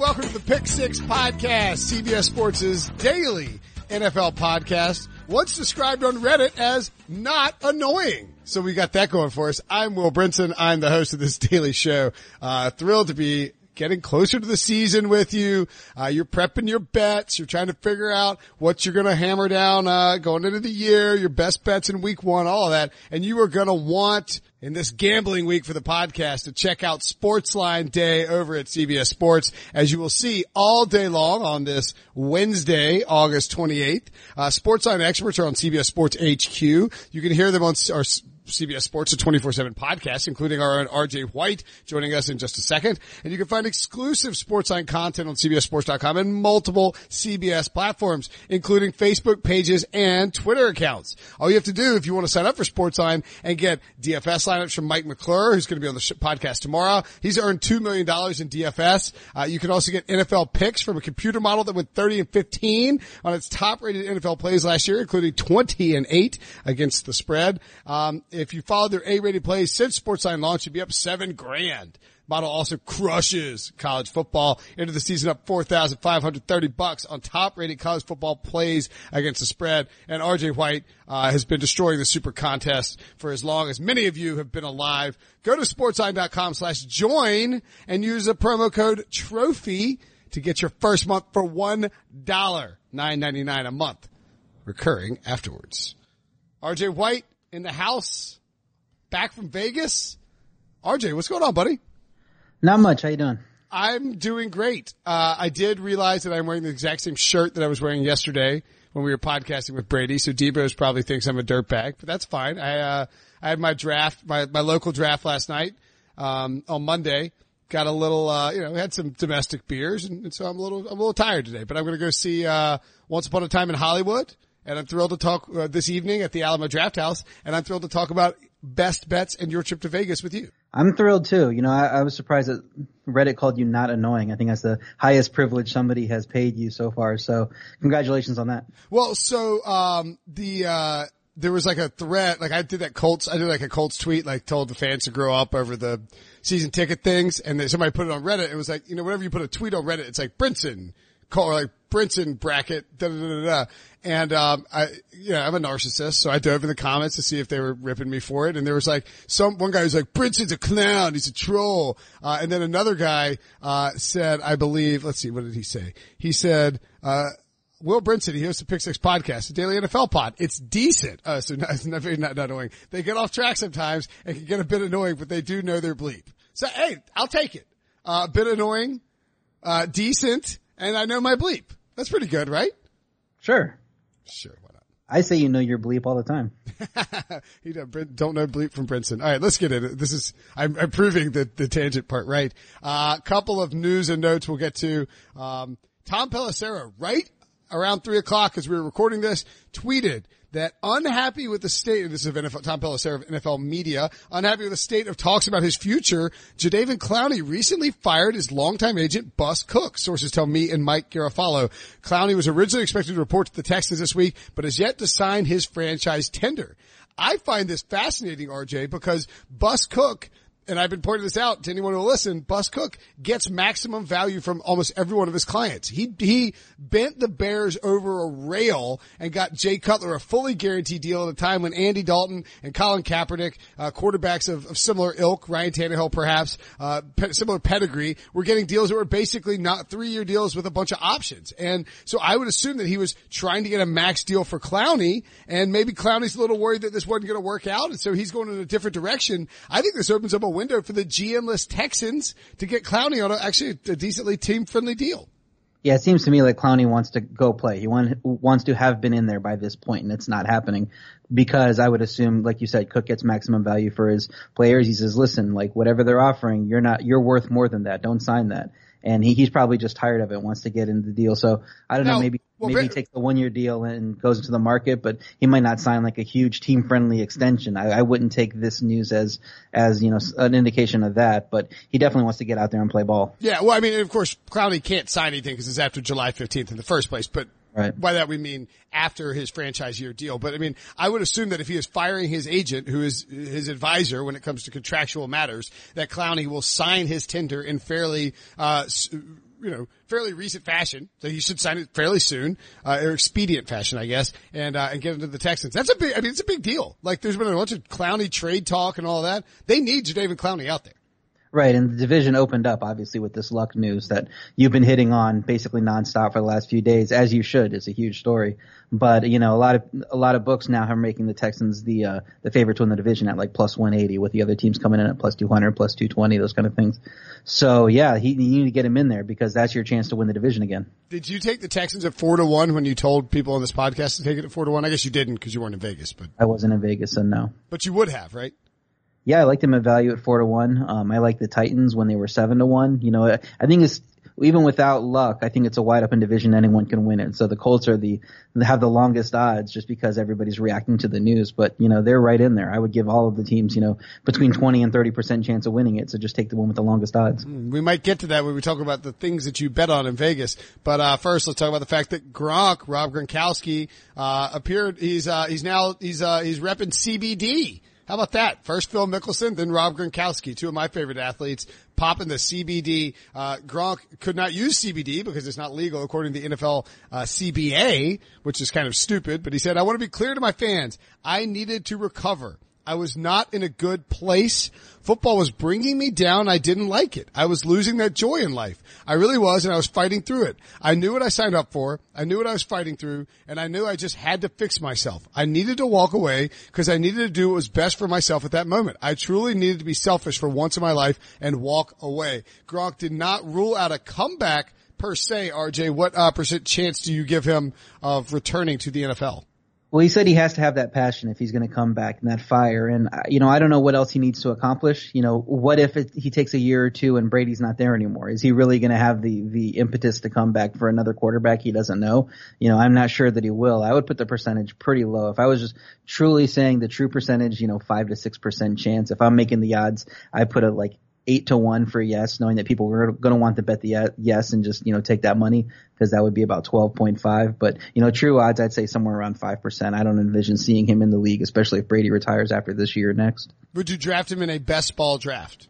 welcome to the Pick Six Podcast, CBS Sports' daily NFL podcast, once described on Reddit as not annoying. So we got that going for us. I'm Will Brinson. I'm the host of this daily show. Uh, thrilled to be getting closer to the season with you. Uh, you're prepping your bets. You're trying to figure out what you're going to hammer down, uh, going into the year, your best bets in week one, all of that. And you are going to want in this gambling week for the podcast to check out Sportsline Day over at CBS Sports. As you will see all day long on this Wednesday, August 28th, uh, Sportsline experts are on CBS Sports HQ. You can hear them on our CBS Sports, a 24-7 podcast, including our own RJ White joining us in just a second. And you can find exclusive Sportsline content on CBSSports.com and multiple CBS platforms, including Facebook pages and Twitter accounts. All you have to do if you want to sign up for Sportsline and get DFS lineups from Mike McClure, who's going to be on the podcast tomorrow. He's earned $2 million in DFS. Uh, you can also get NFL picks from a computer model that went 30 and 15 on its top rated NFL plays last year, including 20 and 8 against the spread. Um, if you follow their A-rated plays since Sportsline launched, you'd be up seven grand. Model also crushes college football into the season up 4,530 bucks on top rated college football plays against the spread. And RJ White, uh, has been destroying the super contest for as long as many of you have been alive. Go to sportsline.com slash join and use the promo code trophy to get your first month for $1, $9.99 a month recurring afterwards. RJ White in the house, back from Vegas. RJ, what's going on, buddy? Not much. How you doing? I'm doing great. Uh, I did realize that I'm wearing the exact same shirt that I was wearing yesterday when we were podcasting with Brady. So Debo's probably thinks I'm a dirtbag, but that's fine. I, uh, I had my draft, my, my local draft last night, um, on Monday. Got a little, uh, you know, had some domestic beers and, and so I'm a little, I'm a little tired today, but I'm going to go see, uh, Once Upon a Time in Hollywood and I'm thrilled to talk uh, this evening at the Alamo Draft House, and I'm thrilled to talk about best bets and your trip to Vegas with you. I'm thrilled too. You know, I, I, was surprised that Reddit called you not annoying. I think that's the highest privilege somebody has paid you so far. So congratulations on that. Well, so, um, the, uh, there was like a threat, like I did that Colts, I did like a Colts tweet, like told the fans to grow up over the season ticket things. And then somebody put it on Reddit. It was like, you know, whenever you put a tweet on Reddit, it's like Brinson, call or like Brinson bracket, da da da da. And, um, I, yeah, I'm a narcissist, so I dove in the comments to see if they were ripping me for it. And there was like some, one guy was like, Brinson's a clown. He's a troll. Uh, and then another guy, uh, said, I believe, let's see, what did he say? He said, uh, Will Brinson, he hosts the Pick Six podcast, the Daily NFL pod. It's decent. Uh, so not, not, not, not annoying. They get off track sometimes and can get a bit annoying, but they do know their bleep. So hey, I'll take it. Uh, a bit annoying, uh, decent, and I know my bleep. That's pretty good, right? Sure. Sure, why not? I say you know your bleep all the time. you don't, don't know bleep from Brinson. All right, let's get it. This is I'm, I'm proving the the tangent part right. A uh, couple of news and notes we'll get to. Um, Tom Pelissero, right around three o'clock as we were recording this, tweeted that unhappy with the state, this is NFL, Tom Pelissero of NFL media, unhappy with the state of talks about his future, Jadeveon Clowney recently fired his longtime agent, Bus Cook. Sources tell me and Mike Garafolo. Clowney was originally expected to report to the Texans this week, but has yet to sign his franchise tender. I find this fascinating, RJ, because Bus Cook and I've been pointing this out to anyone who will listen, Bus Cook gets maximum value from almost every one of his clients. He, he bent the Bears over a rail and got Jay Cutler a fully guaranteed deal at a time when Andy Dalton and Colin Kaepernick, uh, quarterbacks of, of, similar ilk, Ryan Tannehill perhaps, uh, pe- similar pedigree, were getting deals that were basically not three-year deals with a bunch of options. And so I would assume that he was trying to get a max deal for Clowney and maybe Clowney's a little worried that this wasn't going to work out. And so he's going in a different direction. I think this opens up a window for the GMless Texans to get Clowney on a, actually a decently team friendly deal. Yeah, it seems to me like Clowney wants to go play. He want, wants to have been in there by this point, and it's not happening because I would assume, like you said, Cook gets maximum value for his players. He says, "Listen, like whatever they're offering, you're not, you're worth more than that. Don't sign that." and he, he's probably just tired of it, wants to get into the deal. So I don't now, know, maybe well, maybe he takes the one year deal and goes into the market, but he might not sign like a huge team friendly extension. I, I wouldn't take this news as as you know an indication of that, but he definitely wants to get out there and play ball. Yeah, well, I mean, of course, Clowney can't sign anything because it's after July fifteenth in the first place, but Right. By that we mean after his franchise year deal. But I mean, I would assume that if he is firing his agent, who is his advisor when it comes to contractual matters, that Clowney will sign his tender in fairly, uh, you know, fairly recent fashion. So he should sign it fairly soon, uh, or expedient fashion, I guess, and, uh, and get into the Texans. That's a big, I mean, it's a big deal. Like there's been a bunch of Clowney trade talk and all that. They need Jadeveon Clowney out there. Right, and the division opened up obviously with this Luck news that you've been hitting on basically nonstop for the last few days, as you should. It's a huge story, but you know a lot of a lot of books now are making the Texans the uh, the favorite to win the division at like plus 180, with the other teams coming in at plus 200, plus 220, those kind of things. So yeah, he, you need to get him in there because that's your chance to win the division again. Did you take the Texans at four to one when you told people on this podcast to take it at four to one? I guess you didn't because you weren't in Vegas, but I wasn't in Vegas, so no. But you would have, right? Yeah, I liked them at value at four to one. Um, I like the Titans when they were seven to one. You know, I think it's even without Luck. I think it's a wide open division. Anyone can win it. So the Colts are the have the longest odds just because everybody's reacting to the news. But you know, they're right in there. I would give all of the teams, you know, between twenty and thirty percent chance of winning it. So just take the one with the longest odds. We might get to that when we talk about the things that you bet on in Vegas. But uh, first, let's talk about the fact that Gronk, Rob Gronkowski, uh, appeared. He's uh, he's now he's uh, he's repping CBD. How about that? First Phil Mickelson, then Rob Gronkowski, two of my favorite athletes, popping the CBD. Uh, Gronk could not use CBD because it's not legal according to the NFL uh, CBA, which is kind of stupid. But he said, "I want to be clear to my fans. I needed to recover." I was not in a good place. Football was bringing me down. I didn't like it. I was losing that joy in life. I really was, and I was fighting through it. I knew what I signed up for. I knew what I was fighting through, and I knew I just had to fix myself. I needed to walk away because I needed to do what was best for myself at that moment. I truly needed to be selfish for once in my life and walk away. Gronk did not rule out a comeback per se, RJ. What uh, percent chance do you give him of returning to the NFL? Well, he said he has to have that passion if he's going to come back and that fire. And, uh, you know, I don't know what else he needs to accomplish. You know, what if it, he takes a year or two and Brady's not there anymore? Is he really going to have the, the impetus to come back for another quarterback? He doesn't know. You know, I'm not sure that he will. I would put the percentage pretty low. If I was just truly saying the true percentage, you know, five to six percent chance, if I'm making the odds, I put it like eight to one for yes, knowing that people were going to want to bet the yes and just, you know, take that money because that would be about 12.5. But, you know, true odds, I'd say somewhere around 5%. I don't envision seeing him in the league, especially if Brady retires after this year next. Would you draft him in a best ball draft?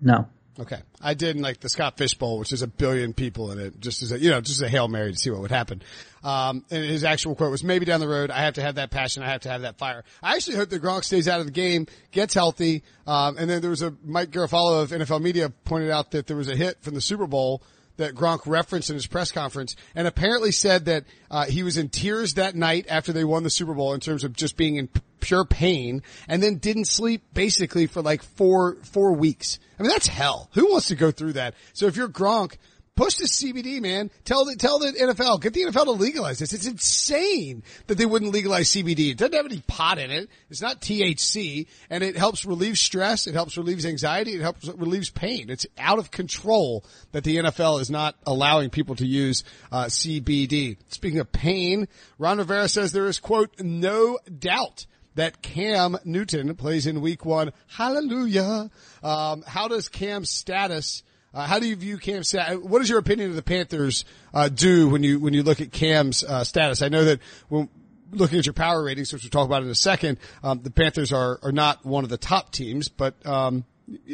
No. Okay. I did in like the Scott Fish Bowl, which is a billion people in it, just as a, you know, just a Hail Mary to see what would happen. Um, and his actual quote was, maybe down the road, I have to have that passion. I have to have that fire. I actually hope that Gronk stays out of the game, gets healthy. Um, and then there was a Mike Garafolo of NFL media pointed out that there was a hit from the Super Bowl that Gronk referenced in his press conference and apparently said that uh, he was in tears that night after they won the Super Bowl in terms of just being in pure pain and then didn't sleep basically for like four four weeks. I mean that's hell. Who wants to go through that? So if you're Gronk, push the CBD, man. Tell the tell the NFL, get the NFL to legalize this. It's insane that they wouldn't legalize CBD. It doesn't have any pot in it. It's not THC, and it helps relieve stress. It helps relieve anxiety. It helps relieves pain. It's out of control that the NFL is not allowing people to use uh, CBD. Speaking of pain, Ron Rivera says there is quote no doubt that Cam Newton plays in week one. Hallelujah. Um, how does Cam's status uh, how do you view Cam's status? What does your opinion of the Panthers uh, do when you when you look at Cam's uh, status? I know that when looking at your power ratings, which we'll talk about in a second, um, the Panthers are are not one of the top teams, but um,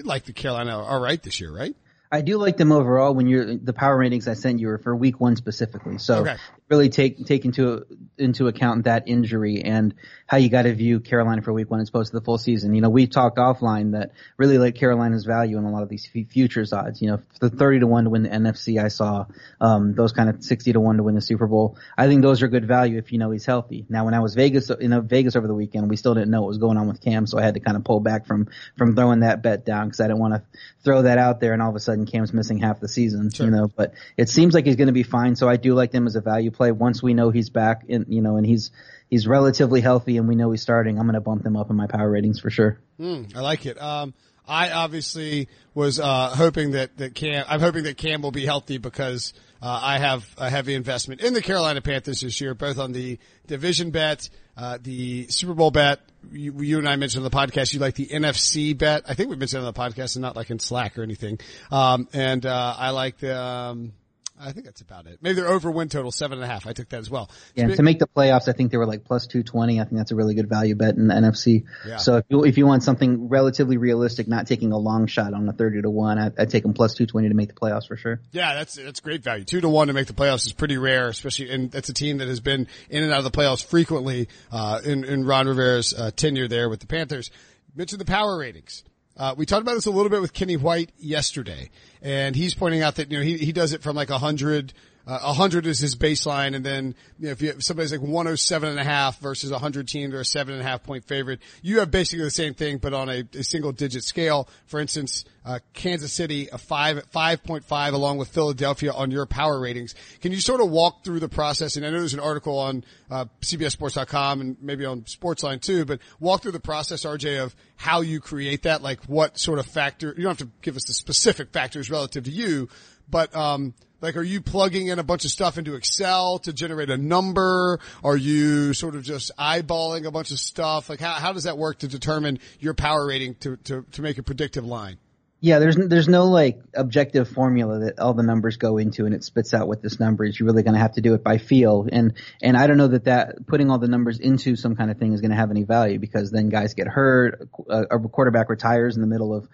like the Carolina all right this year, right? I do like them overall when you're the power ratings I sent you are for week one specifically. So Okay. really take take into into account that injury and how you got to view Carolina for week one as opposed to the full season. You know, we talked offline that really like Carolina's value in a lot of these futures odds. You know, the thirty to one to win the NFC I saw, um, those kind of sixty to one to win the Super Bowl. I think those are good value if you know he's healthy. Now, when I was Vegas, you know, Vegas over the weekend, we still didn't know what was going on with Cam, so I had to kind of pull back from from throwing that bet down because I didn't want to throw that out there and all of a sudden Cam's missing half the season. Sure. You know, but it seems like he's going to be fine. So I do like them as a value play. Once we know he's back, in, you know, and he's he's relatively healthy, and we know he's starting, I'm going to bump them up in my power ratings for sure. Mm, I like it. Um, I obviously was uh, hoping that that Cam. I'm hoping that Cam will be healthy because uh, I have a heavy investment in the Carolina Panthers this year, both on the division bet, uh, the Super Bowl bet. You, you and I mentioned on the podcast you like the NFC bet. I think we mentioned on the podcast and not like in Slack or anything. Um, and uh, I like the. Um, I think that's about it. Maybe their over win total seven and a half. I took that as well. Yeah, to make the playoffs, I think they were like plus two twenty. I think that's a really good value bet in the NFC. Yeah. So if you if you want something relatively realistic, not taking a long shot on a thirty to one, I, would take them plus two twenty to make the playoffs for sure. Yeah, that's that's great value. Two to one to make the playoffs is pretty rare, especially and that's a team that has been in and out of the playoffs frequently uh, in in Ron Rivera's uh, tenure there with the Panthers. Mentioned the power ratings. Uh, we talked about this a little bit with Kenny White yesterday, and he's pointing out that you know he he does it from like a hundred uh, 100 is his baseline, and then you know, if, you, somebody's like 107 and a half versus 100 teams or a seven and a half point favorite, you have basically the same thing, but on a, a single digit scale. For instance, uh, Kansas City a five five point five along with Philadelphia on your power ratings. Can you sort of walk through the process? And I know there's an article on uh, CBSSports.com and maybe on Sportsline too, but walk through the process, RJ, of how you create that. Like what sort of factor? You don't have to give us the specific factors relative to you, but um, like, are you plugging in a bunch of stuff into Excel to generate a number? Are you sort of just eyeballing a bunch of stuff? Like, how, how does that work to determine your power rating to, to, to make a predictive line? Yeah, there's there's no like objective formula that all the numbers go into and it spits out what this number is. You're really going to have to do it by feel, and and I don't know that that putting all the numbers into some kind of thing is going to have any value because then guys get hurt, a, a quarterback retires in the middle of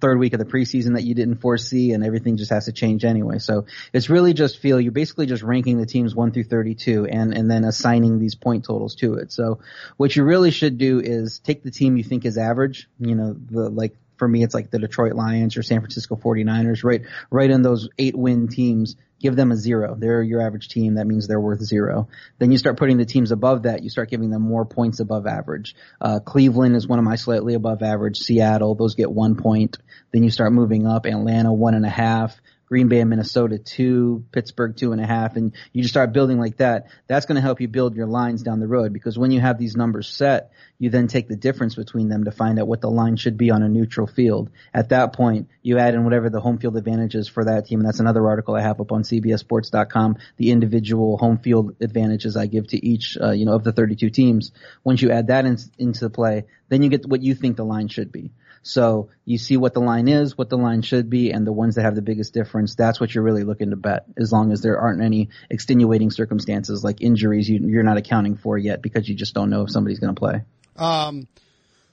third week of the preseason that you didn't foresee, and everything just has to change anyway. So it's really just feel. You're basically just ranking the teams one through 32, and and then assigning these point totals to it. So what you really should do is take the team you think is average. You know, the like for me, it's like the Detroit Lions or San Francisco 49ers, right, right in those eight win teams. Give them a zero. They're your average team. That means they're worth zero. Then you start putting the teams above that. You start giving them more points above average. Uh, Cleveland is one of my slightly above average. Seattle, those get one point. Then you start moving up. Atlanta, one and a half. Green Bay and Minnesota two, Pittsburgh two and a half, and you just start building like that. That's going to help you build your lines down the road because when you have these numbers set, you then take the difference between them to find out what the line should be on a neutral field. At that point, you add in whatever the home field advantage is for that team, and that's another article I have up on CBSSports.com. The individual home field advantages I give to each, uh, you know, of the 32 teams. Once you add that in, into the play, then you get what you think the line should be. So you see what the line is, what the line should be, and the ones that have the biggest difference. That's what you're really looking to bet, as long as there aren't any extenuating circumstances like injuries you, are not accounting for yet because you just don't know if somebody's going to play. Um,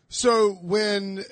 so when,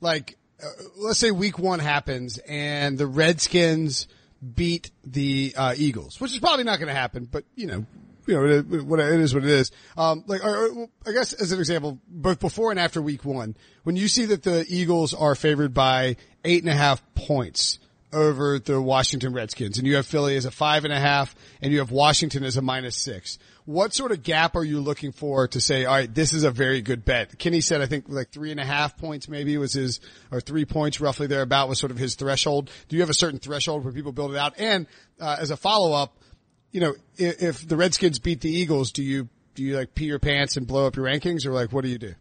like, uh, let's say week one happens and the Redskins beat the uh, Eagles, which is probably not going to happen, but you know, you know, it, what it is what it is. Um, like, I guess as an example, both before and after week one, when you see that the Eagles are favored by eight and a half points over the Washington Redskins and you have Philly as a five and a half and you have Washington as a minus six, what sort of gap are you looking for to say, all right, this is a very good bet? Kenny said, I think like three and a half points maybe was his, or three points roughly thereabout was sort of his threshold. Do you have a certain threshold where people build it out? And, uh, as a follow up, you know, if, if the Redskins beat the Eagles, do you do you like pee your pants and blow up your rankings, or like what do you do?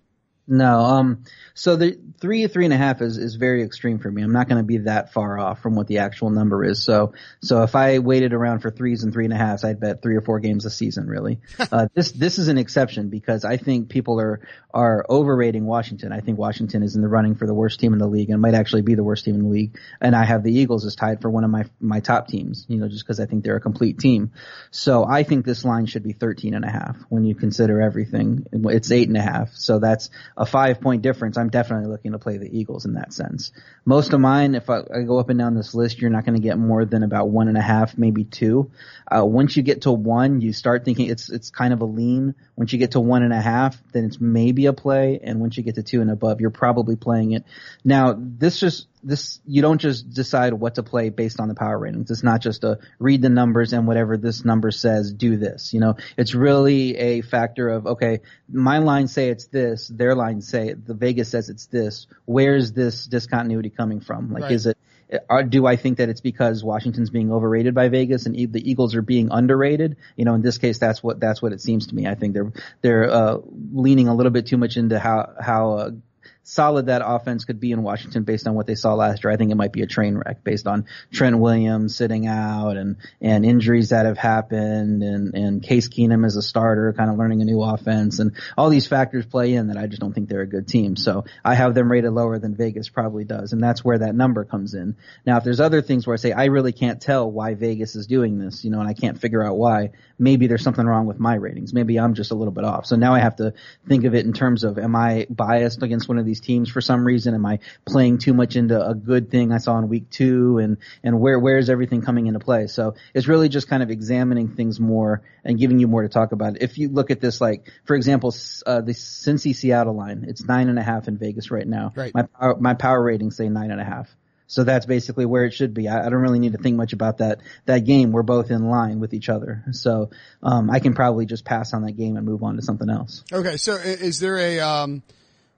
No, um, so the three, three and a half is, is very extreme for me. I'm not going to be that far off from what the actual number is. So, so if I waited around for threes and three and a halves, I'd bet three or four games a season, really. uh, this, this is an exception because I think people are, are overrating Washington. I think Washington is in the running for the worst team in the league and might actually be the worst team in the league. And I have the Eagles as tied for one of my, my top teams, you know, just because I think they're a complete team. So I think this line should be 13 and a half when you consider everything. It's eight and a half. So that's, a five point difference, I'm definitely looking to play the Eagles in that sense. Most of mine, if I, I go up and down this list, you're not going to get more than about one and a half, maybe two. Uh, once you get to one, you start thinking it's it's kind of a lean. Once you get to one and a half, then it's maybe a play, and once you get to two and above, you're probably playing it. Now, this just this you don't just decide what to play based on the power ratings. It's not just a read the numbers and whatever this number says, do this. You know, it's really a factor of okay, my lines say it's this, their lines say the Vegas says it's this. Where's this discontinuity coming from? Like, right. is it? Are, do I think that it's because Washington's being overrated by Vegas and the Eagles are being underrated? You know, in this case, that's what that's what it seems to me. I think they're they're uh, leaning a little bit too much into how how uh, solid that offense could be in Washington based on what they saw last year. I think it might be a train wreck based on Trent Williams sitting out and, and injuries that have happened and, and Case Keenum as a starter, kind of learning a new offense and all these factors play in that I just don't think they're a good team. So I have them rated lower than Vegas probably does. And that's where that number comes in. Now, if there's other things where I say I really can't tell why Vegas is doing this, you know, and I can't figure out why, maybe there's something wrong with my ratings. Maybe I'm just a little bit off. So now I have to think of it in terms of am I biased against one of these teams for some reason? Am I playing too much into a good thing I saw in week two and, and where, where's everything coming into play? So it's really just kind of examining things more and giving you more to talk about. If you look at this, like, for example, uh, the Cincy Seattle line, it's nine and a half in Vegas right now. Right. My power, my power ratings say nine and a half. So that's basically where it should be. I, I, don't really need to think much about that that game. We're both in line with each other, so um, I can probably just pass on that game and move on to something else. Okay, so is there a um,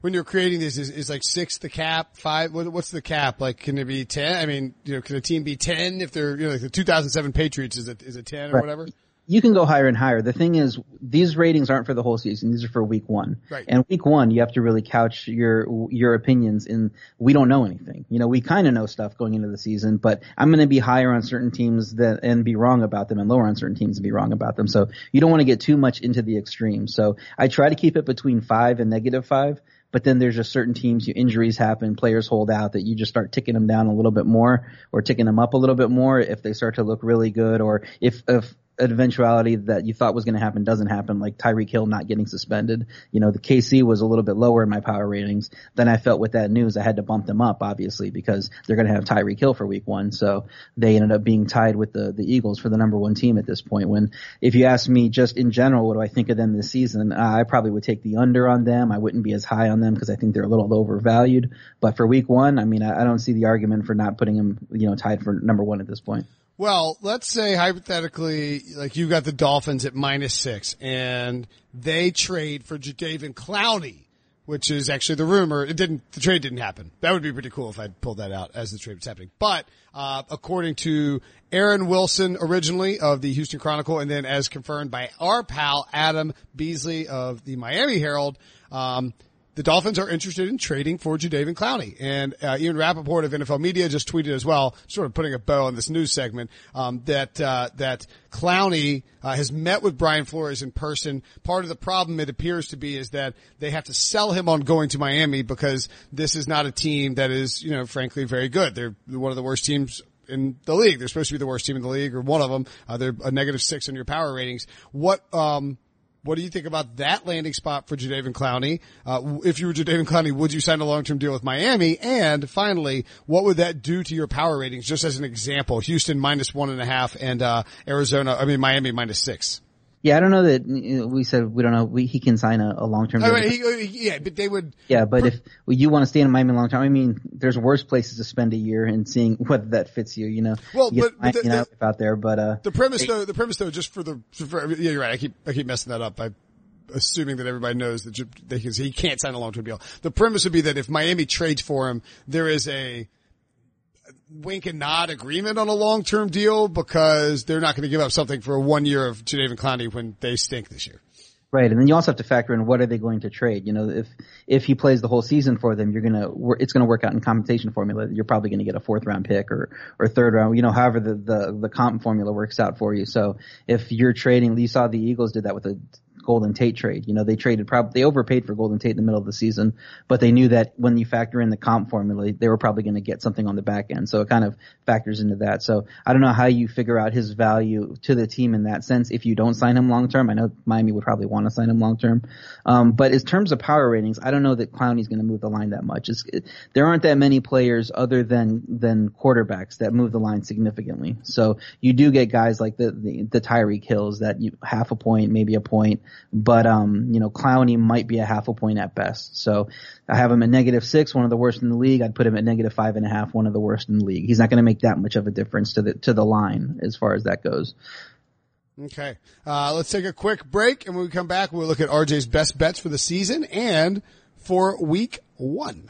when you're creating this is, is like six the cap, five? What's the cap? Like, can it be ten? I mean, you know, can a team be ten if they're you know like the 2007 Patriots is it is it ten or right. whatever? You can go higher and higher. The thing is, these ratings aren't for the whole season. These are for week one. Right. And week one, you have to really couch your your opinions in. We don't know anything. You know, we kind of know stuff going into the season, but I'm going to be higher on certain teams that and be wrong about them, and lower on certain teams and be wrong about them. So you don't want to get too much into the extreme. So I try to keep it between five and negative five. But then there's just certain teams, you injuries happen, players hold out that you just start ticking them down a little bit more or ticking them up a little bit more if they start to look really good or if, if eventuality that you thought was going to happen doesn't happen, like Tyreek Hill not getting suspended. You know, the KC was a little bit lower in my power ratings. Then I felt with that news, I had to bump them up, obviously, because they're going to have Tyreek Hill for week one. So they ended up being tied with the, the Eagles for the number one team at this point. When, if you ask me just in general, what do I think of them this season? I probably would take the under on them. I wouldn't be as high on them because I think they're a little overvalued. But for week one, I mean, I, I don't see the argument for not putting them, you know, tied for number one at this point. Well, let's say hypothetically, like you got the Dolphins at minus six and they trade for Jadeveon Clowney, which is actually the rumor. It didn't, the trade didn't happen. That would be pretty cool if I'd pulled that out as the trade was happening. But, uh, according to Aaron Wilson originally of the Houston Chronicle and then as confirmed by our pal Adam Beasley of the Miami Herald, um, the Dolphins are interested in trading for Jadeveon Clowney. And uh, Ian Rapoport of NFL Media just tweeted as well, sort of putting a bow on this news segment, um, that uh, that Clowney uh, has met with Brian Flores in person. Part of the problem, it appears to be, is that they have to sell him on going to Miami because this is not a team that is, you know, frankly, very good. They're one of the worst teams in the league. They're supposed to be the worst team in the league, or one of them. Uh, they're a negative six on your power ratings. What um, what do you think about that landing spot for Jadeveon Clowney? Uh, if you were Jadeveon Clowney, would you sign a long-term deal with Miami? And finally, what would that do to your power ratings? Just as an example, Houston minus one and a half and, uh, Arizona, I mean, Miami minus six. Yeah, I don't know that we said we don't know. We, he can sign a, a long term. Deal. Yeah, but they would. Yeah, but if well, you want to stay in Miami long term, I mean, there's worse places to spend a year and seeing whether that fits you. You know. Well, you but, but the, the, out there, but uh, the premise though, the premise though, just for the for, yeah, you're right. I keep I keep messing that up by assuming that everybody knows that because he can't sign a long term deal. The premise would be that if Miami trades for him, there is a wink and nod agreement on a long term deal because they're not going to give up something for a one year of Jadeveon Clowney when they stink this year. Right, and then you also have to factor in what are they going to trade. You know, if if he plays the whole season for them, you're gonna it's gonna work out in compensation formula. You're probably going to get a fourth round pick or or third round. You know, however the the the comp formula works out for you. So if you're trading, you saw the Eagles did that with a Golden Tate trade. You know, they traded probably they overpaid for Golden Tate in the middle of the season, but they knew that when you factor in the comp formula, they were probably going to get something on the back end. So it kind of factors into that. So I don't know how you figure out his value to the team in that sense if you don't sign him long term. I know Miami would probably want to sign him long term. Um, but in terms of power ratings, I don't know that Clowney's going to move the line that much. It, there aren't that many players other than than quarterbacks that move the line significantly. So you do get guys like the the, the Tyreek Hills that you half a point, maybe a point, but um, you know, Clowney might be a half a point at best. So I have him at negative six, one of the worst in the league. I'd put him at negative five and a half, one of the worst in the league. He's not going to make that much of a difference to the to the line as far as that goes. Okay, uh, let's take a quick break, and when we come back, we'll look at RJ's best bets for the season and for week one.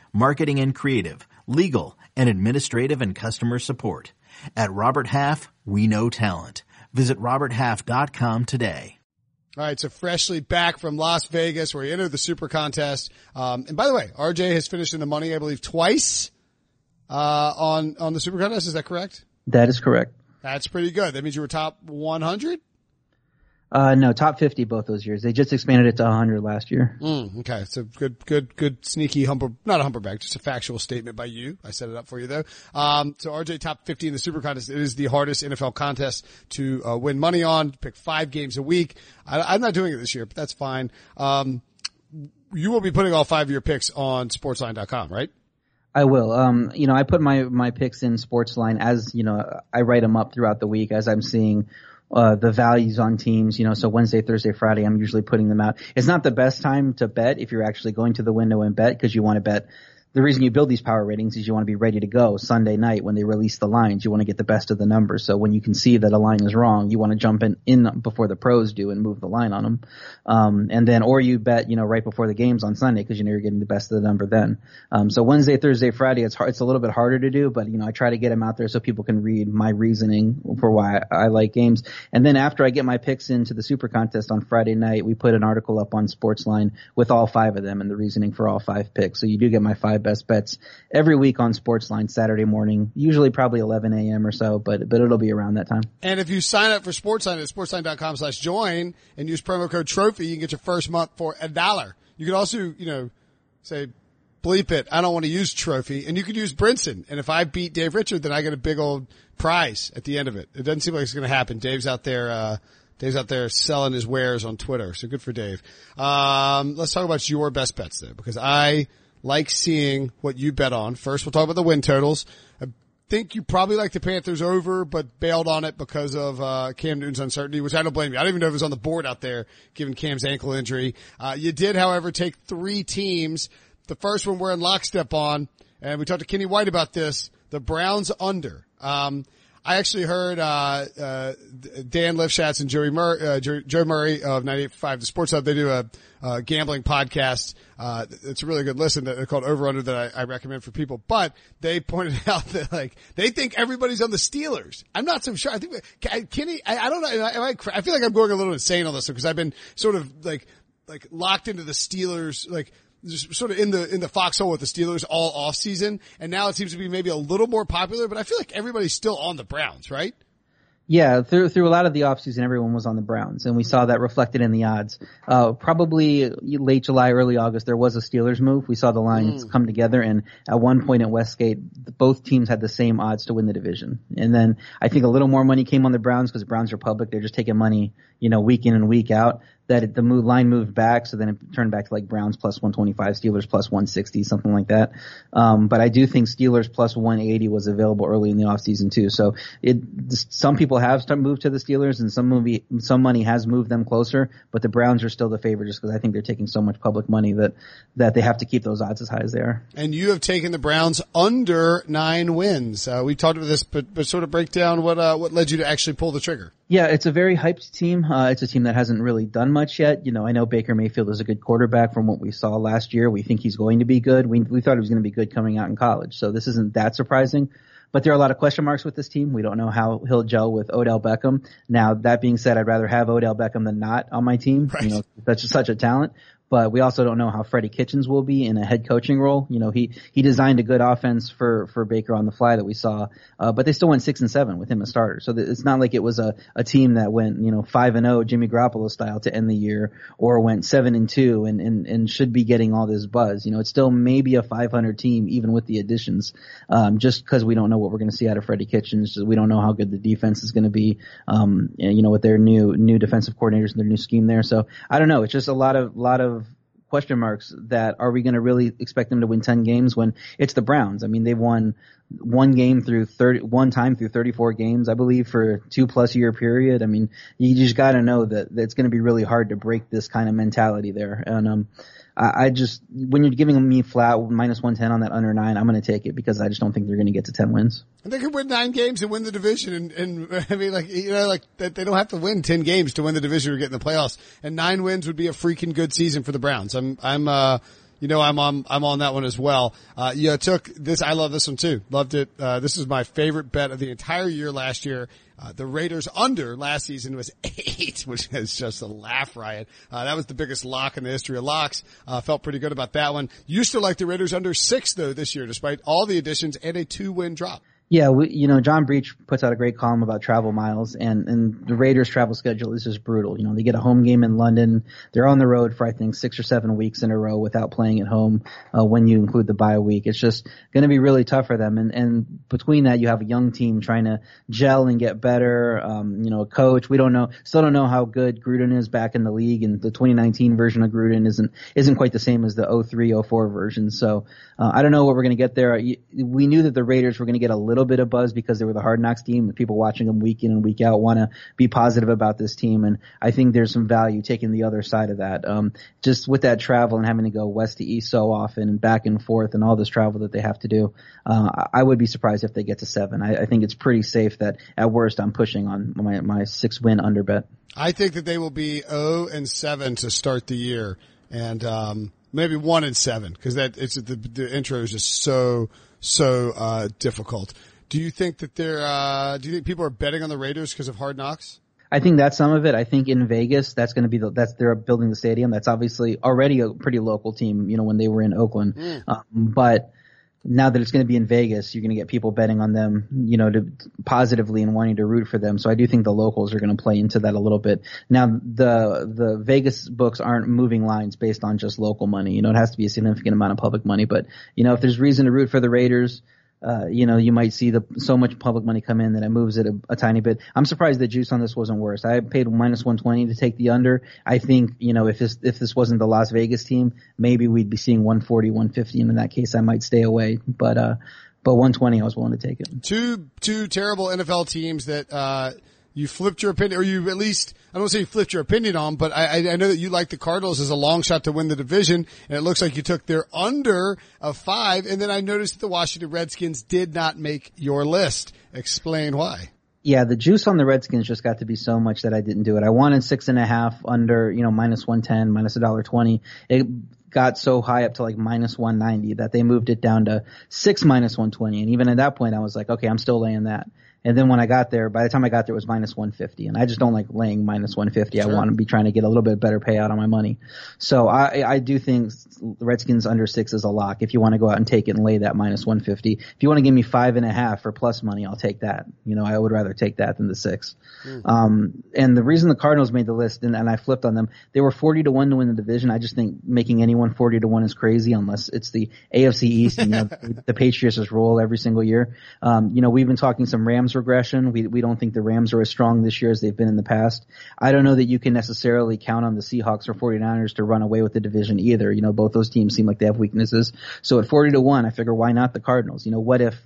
marketing and creative, legal, and administrative and customer support. At Robert Half, we know talent. Visit roberthalf.com today. All right, so freshly back from Las Vegas where he entered the super contest. Um, and by the way, RJ has finished in the money, I believe, twice, uh, on, on the super contest. Is that correct? That is correct. That's pretty good. That means you were top 100? Uh, no, top 50 both those years. They just expanded it to 100 last year. Mm, okay. So good, good, good sneaky humper, not a humperback, just a factual statement by you. I set it up for you though. Um, so RJ top 50 in the super contest. It is the hardest NFL contest to uh, win money on. Pick five games a week. I, am not doing it this year, but that's fine. Um, you will be putting all five of your picks on sportsline.com, right? I will. Um, you know, I put my, my picks in Sportsline as, you know, I write them up throughout the week as I'm seeing uh, the values on teams, you know, so Wednesday, Thursday, Friday, I'm usually putting them out. It's not the best time to bet if you're actually going to the window and bet because you want to bet the reason you build these power ratings is you want to be ready to go Sunday night when they release the lines. You want to get the best of the numbers. So when you can see that a line is wrong, you want to jump in, in before the pros do and move the line on them. Um, and then, or you bet, you know, right before the games on Sunday because you know you're getting the best of the number then. Um, so Wednesday, Thursday, Friday, it's hard, it's a little bit harder to do, but you know, I try to get them out there so people can read my reasoning for why I like games. And then after I get my picks into the super contest on Friday night, we put an article up on Sportsline with all five of them and the reasoning for all five picks. So you do get my five best bets every week on Sportsline Saturday morning, usually probably 11 a.m. or so, but, but it'll be around that time. And if you sign up for Sportsline at sportsline.com slash join and use promo code trophy, you can get your first month for a dollar. You can also, you know, say, bleep it. I don't want to use trophy and you could use Brinson. And if I beat Dave Richard, then I get a big old prize at the end of it. It doesn't seem like it's going to happen. Dave's out there, uh, Dave's out there selling his wares on Twitter. So good for Dave. Um, let's talk about your best bets though, because I like seeing what you bet on. First, we'll talk about the win totals. I think you probably like the Panthers over, but bailed on it because of uh, Cam Newton's uncertainty, which I don't blame you. I don't even know if it was on the board out there, given Cam's ankle injury. Uh, you did, however, take three teams. The first one we're in lockstep on, and we talked to Kenny White about this. The Browns under. Um, I actually heard uh, uh, Dan Lifshatz and Joey Murray, uh, Joe Murray of 98.5 The Sports Hub. They do a, a gambling podcast. Uh, it's a really good listen. They're called Over Under that I, I, recommend for people. But they pointed out that like they think everybody's on the Steelers. I'm not so sure. I think Kenny. I, I don't know. I, I feel like I'm going a little insane on this because I've been sort of like like locked into the Steelers like sort of in the in the foxhole with the Steelers all off season, and now it seems to be maybe a little more popular. But I feel like everybody's still on the Browns, right? Yeah, through through a lot of the offseason, everyone was on the Browns, and we saw that reflected in the odds. Uh, probably late July, early August, there was a Steelers move. We saw the lines mm. come together, and at one point at Westgate, both teams had the same odds to win the division. And then I think a little more money came on the Browns because the Browns are public; they're just taking money, you know, week in and week out that it, the move, line moved back, so then it turned back to like Browns plus 125, Steelers plus 160, something like that. Um, but I do think Steelers plus 180 was available early in the offseason too. So it, some people have moved to the Steelers and some movie, some money has moved them closer, but the Browns are still the favorite just because I think they're taking so much public money that, that they have to keep those odds as high as they are. And you have taken the Browns under nine wins. Uh, we talked about this, but, but sort of break down what, uh, what led you to actually pull the trigger. Yeah, it's a very hyped team. Uh, it's a team that hasn't really done much yet. You know, I know Baker Mayfield is a good quarterback from what we saw last year. We think he's going to be good. We we thought he was going to be good coming out in college, so this isn't that surprising. But there are a lot of question marks with this team. We don't know how he'll gel with Odell Beckham. Now, that being said, I'd rather have Odell Beckham than not on my team. Right. You know, such such a talent but we also don't know how Freddie Kitchens will be in a head coaching role. You know, he he designed a good offense for for Baker on the fly that we saw, uh, but they still went six and seven with him as starter. So it's not like it was a a team that went you know five and zero Jimmy Garoppolo style to end the year, or went seven and two and and and should be getting all this buzz. You know, it's still maybe a 500 team even with the additions, um, just because we don't know what we're going to see out of Freddie Kitchens. We don't know how good the defense is going to be. Um, you know, with their new new defensive coordinators and their new scheme there. So I don't know. It's just a lot of lot of question marks that are we going to really expect them to win 10 games when it's the Browns? I mean, they've won one game through 30, one time through 34 games, I believe, for a two plus year period. I mean, you just got to know that, that it's going to be really hard to break this kind of mentality there. And, um, I, I just, when you're giving me flat minus 110 on that under nine, I'm going to take it because I just don't think they're going to get to 10 wins. And they could win nine games and win the division. And, and I mean, like, you know, like they don't have to win 10 games to win the division or get in the playoffs. And nine wins would be a freaking good season for the Browns. I'm, I'm, uh, you know, I'm on, I'm on that one as well. Uh, you took this, I love this one too. Loved it. Uh, this is my favorite bet of the entire year last year. Uh, the Raiders under last season was eight, which is just a laugh riot. Uh, that was the biggest lock in the history of locks. Uh, felt pretty good about that one. Used to like the Raiders under six though this year, despite all the additions and a two win drop. Yeah, we, you know, John Breech puts out a great column about travel miles, and and the Raiders' travel schedule is just brutal. You know, they get a home game in London. They're on the road for I think six or seven weeks in a row without playing at home. Uh, when you include the bye week, it's just going to be really tough for them. And and between that, you have a young team trying to gel and get better. Um, you know, a coach. We don't know, still don't know how good Gruden is back in the league, and the 2019 version of Gruden isn't isn't quite the same as the 03 04 version. So uh, I don't know what we're going to get there. We knew that the Raiders were going to get a little bit of buzz because they were the Hard Knocks team. The people watching them week in and week out want to be positive about this team, and I think there's some value taking the other side of that. Um, just with that travel and having to go west to east so often and back and forth and all this travel that they have to do, uh, I would be surprised if they get to seven. I, I think it's pretty safe that at worst I'm pushing on my my six win under bet. I think that they will be 0 and 7 to start the year and um, maybe 1 and 7 because that it's the the intro is just so so uh, difficult. Do you think that they're uh, do you think people are betting on the Raiders because of Hard Knocks? I think that's some of it. I think in Vegas, that's going to be the, that's they're building the stadium. That's obviously already a pretty local team, you know, when they were in Oakland. Mm. Um, but now that it's going to be in Vegas, you're going to get people betting on them, you know, to positively and wanting to root for them. So I do think the locals are going to play into that a little bit. Now the the Vegas books aren't moving lines based on just local money. You know, it has to be a significant amount of public money. But you know, if there's reason to root for the Raiders, uh, you know, you might see the so much public money come in that it moves it a, a, tiny bit. I'm surprised the juice on this wasn't worse. I paid minus 120 to take the under. I think, you know, if this if this wasn't the Las Vegas team, maybe we'd be seeing 140, 150, and in that case, I might stay away. But uh, but 120, I was willing to take it. Two two terrible NFL teams that uh you flipped your opinion, or you at least, I don't say you flipped your opinion on, but I, I know that you like the Cardinals as a long shot to win the division, and it looks like you took their under of five, and then I noticed that the Washington Redskins did not make your list. Explain why. Yeah, the juice on the Redskins just got to be so much that I didn't do it. I wanted six and a half under, you know, minus 110, minus a dollar 20. It got so high up to like minus 190 that they moved it down to six minus 120. And even at that point, I was like, okay, I'm still laying that. And then when I got there, by the time I got there, it was minus 150. And I just don't like laying minus 150. Sure. I want to be trying to get a little bit better payout on my money. So I, I do think the Redskins under six is a lock. If you want to go out and take it and lay that minus 150. If you want to give me five and a half for plus money, I'll take that. You know, I would rather take that than the six. Mm. Um, and the reason the Cardinals made the list and, and I flipped on them, they were 40 to 1 to win the division. I just think making anyone 40 to 1 is crazy unless it's the AFC East and you know, the Patriots just roll every single year. Um, you know, we've been talking some Rams regression. We, we don't think the Rams are as strong this year as they've been in the past. I don't know that you can necessarily count on the Seahawks or 49ers to run away with the division either. You know, both those teams seem like they have weaknesses. So at 40 to 1, I figure why not the Cardinals? You know, what if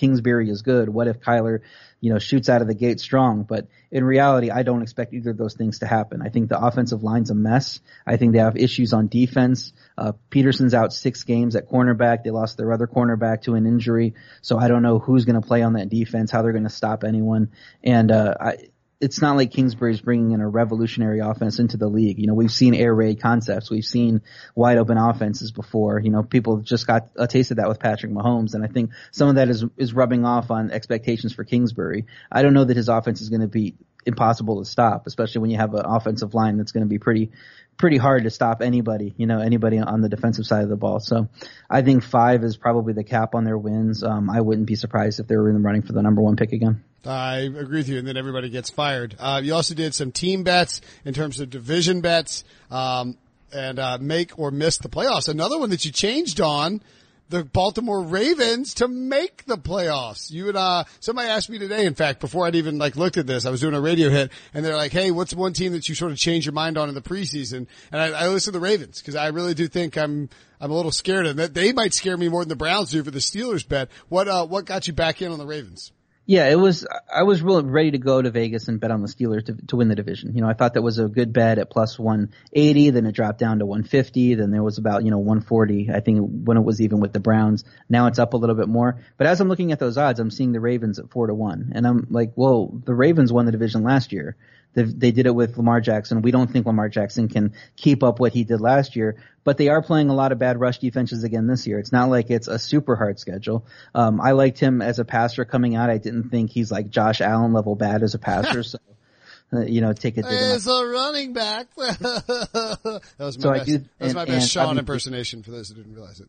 Kingsbury is good? What if Kyler, you know, shoots out of the gate strong? But in reality, I don't expect either of those things to happen. I think the offensive line's a mess. I think they have issues on defense. Uh, Peterson's out six games at cornerback. They lost their other cornerback to an injury. So I don't know who's going to play on that defense, how they're going to stop anyone. And, uh, I, it's not like Kingsbury's bringing in a revolutionary offense into the league. You know, we've seen air raid concepts. We've seen wide open offenses before. You know, people just got a taste of that with Patrick Mahomes. And I think some of that is, is rubbing off on expectations for Kingsbury. I don't know that his offense is going to be impossible to stop, especially when you have an offensive line that's going to be pretty, pretty hard to stop anybody, you know, anybody on the defensive side of the ball. So I think five is probably the cap on their wins. Um, I wouldn't be surprised if they were in the running for the number one pick again. I agree with you, and then everybody gets fired. Uh, you also did some team bets in terms of division bets, um, and uh, make or miss the playoffs. Another one that you changed on the Baltimore Ravens to make the playoffs. You and uh, somebody asked me today. In fact, before I'd even like looked at this, I was doing a radio hit, and they're like, "Hey, what's one team that you sort of changed your mind on in the preseason?" And I, I listened to the Ravens because I really do think I'm I'm a little scared of that. They might scare me more than the Browns do for the Steelers bet. What uh, what got you back in on the Ravens? Yeah, it was. I was really ready to go to Vegas and bet on the Steelers to, to win the division. You know, I thought that was a good bet at plus 180. Then it dropped down to 150. Then there was about you know 140. I think when it was even with the Browns. Now it's up a little bit more. But as I'm looking at those odds, I'm seeing the Ravens at four to one, and I'm like, well, the Ravens won the division last year. They did it with Lamar Jackson. We don't think Lamar Jackson can keep up what he did last year, but they are playing a lot of bad rush defenses again this year. It's not like it's a super hard schedule. Um, I liked him as a passer coming out. I didn't think he's like Josh Allen level bad as a passer. so, uh, you know, take it. As a running back. that was my so best, do, that was my best Sean impersonation for those who didn't realize it.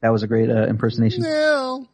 That was a great uh, impersonation. No.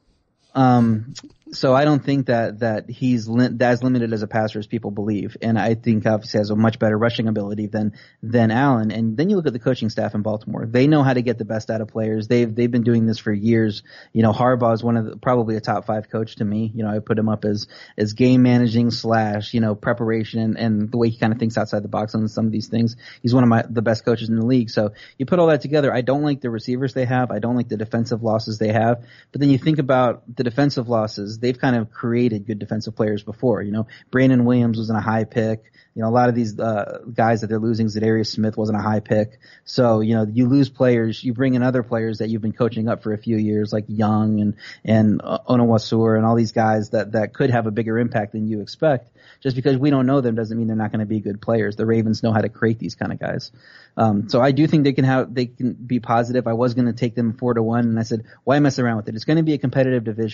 Um, so I don't think that that he's li- as limited as a passer as people believe, and I think obviously has a much better rushing ability than than Allen. And then you look at the coaching staff in Baltimore; they know how to get the best out of players. They've they've been doing this for years. You know, Harbaugh is one of the, probably a top five coach to me. You know, I put him up as as game managing slash you know preparation and, and the way he kind of thinks outside the box on some of these things. He's one of my the best coaches in the league. So you put all that together. I don't like the receivers they have. I don't like the defensive losses they have. But then you think about the defensive losses. They've kind of created good defensive players before. You know, Brandon Williams was in a high pick. You know, a lot of these uh, guys that they're losing, Za'Darius Smith wasn't a high pick. So, you know, you lose players, you bring in other players that you've been coaching up for a few years, like Young and and uh, Onwuasor and all these guys that that could have a bigger impact than you expect. Just because we don't know them doesn't mean they're not going to be good players. The Ravens know how to create these kind of guys. Um, so I do think they can have they can be positive. I was going to take them four to one, and I said, why mess around with it? It's going to be a competitive division.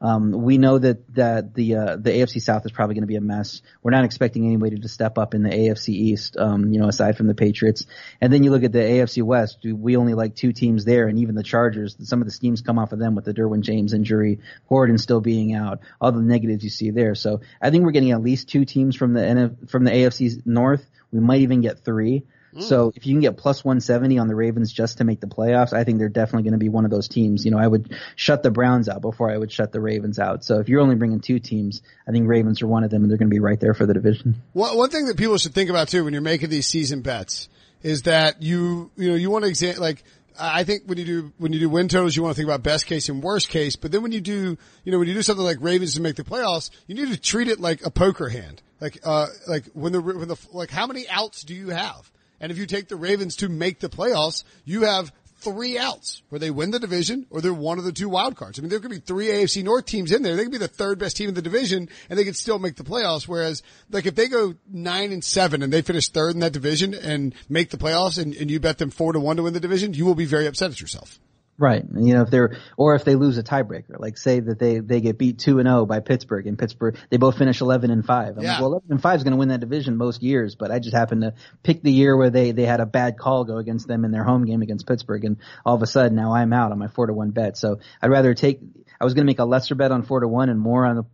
Um, we know that that the uh, the AFC South is probably going to be a mess. We're not expecting anybody to step up in the AFC East. Um, you know, aside from the Patriots, and then you look at the AFC West. We only like two teams there, and even the Chargers. Some of the schemes come off of them with the Derwin James injury, Gordon still being out, all the negatives you see there. So I think we're getting at least two teams from the NF, from the AFC North. We might even get three. Mm. So if you can get plus 170 on the Ravens just to make the playoffs, I think they're definitely going to be one of those teams. You know, I would shut the Browns out before I would shut the Ravens out. So if you're only bringing two teams, I think Ravens are one of them and they're going to be right there for the division. Well, one thing that people should think about too when you're making these season bets is that you, you know, you want to examine, like, I think when you do when you do win totals, you want to think about best case and worst case. But then when you do, you know, when you do something like Ravens to make the playoffs, you need to treat it like a poker hand. Like, uh, like when the when the like, how many outs do you have? And if you take the Ravens to make the playoffs, you have three outs where they win the division or they're one of the two wild cards. I mean, there could be three AFC North teams in there. They could be the third best team in the division and they could still make the playoffs. Whereas like if they go nine and seven and they finish third in that division and make the playoffs and, and you bet them four to one to win the division, you will be very upset at yourself. Right. You know, if they're, or if they lose a tiebreaker, like say that they, they get beat 2 and 0 by Pittsburgh and Pittsburgh, they both finish 11 and 5. I'm yeah. like, well, 11 and 5 is going to win that division most years, but I just happened to pick the year where they, they had a bad call go against them in their home game against Pittsburgh and all of a sudden now I'm out on my 4 to 1 bet. So I'd rather take, I was going to make a lesser bet on 4 to 1 and more on the,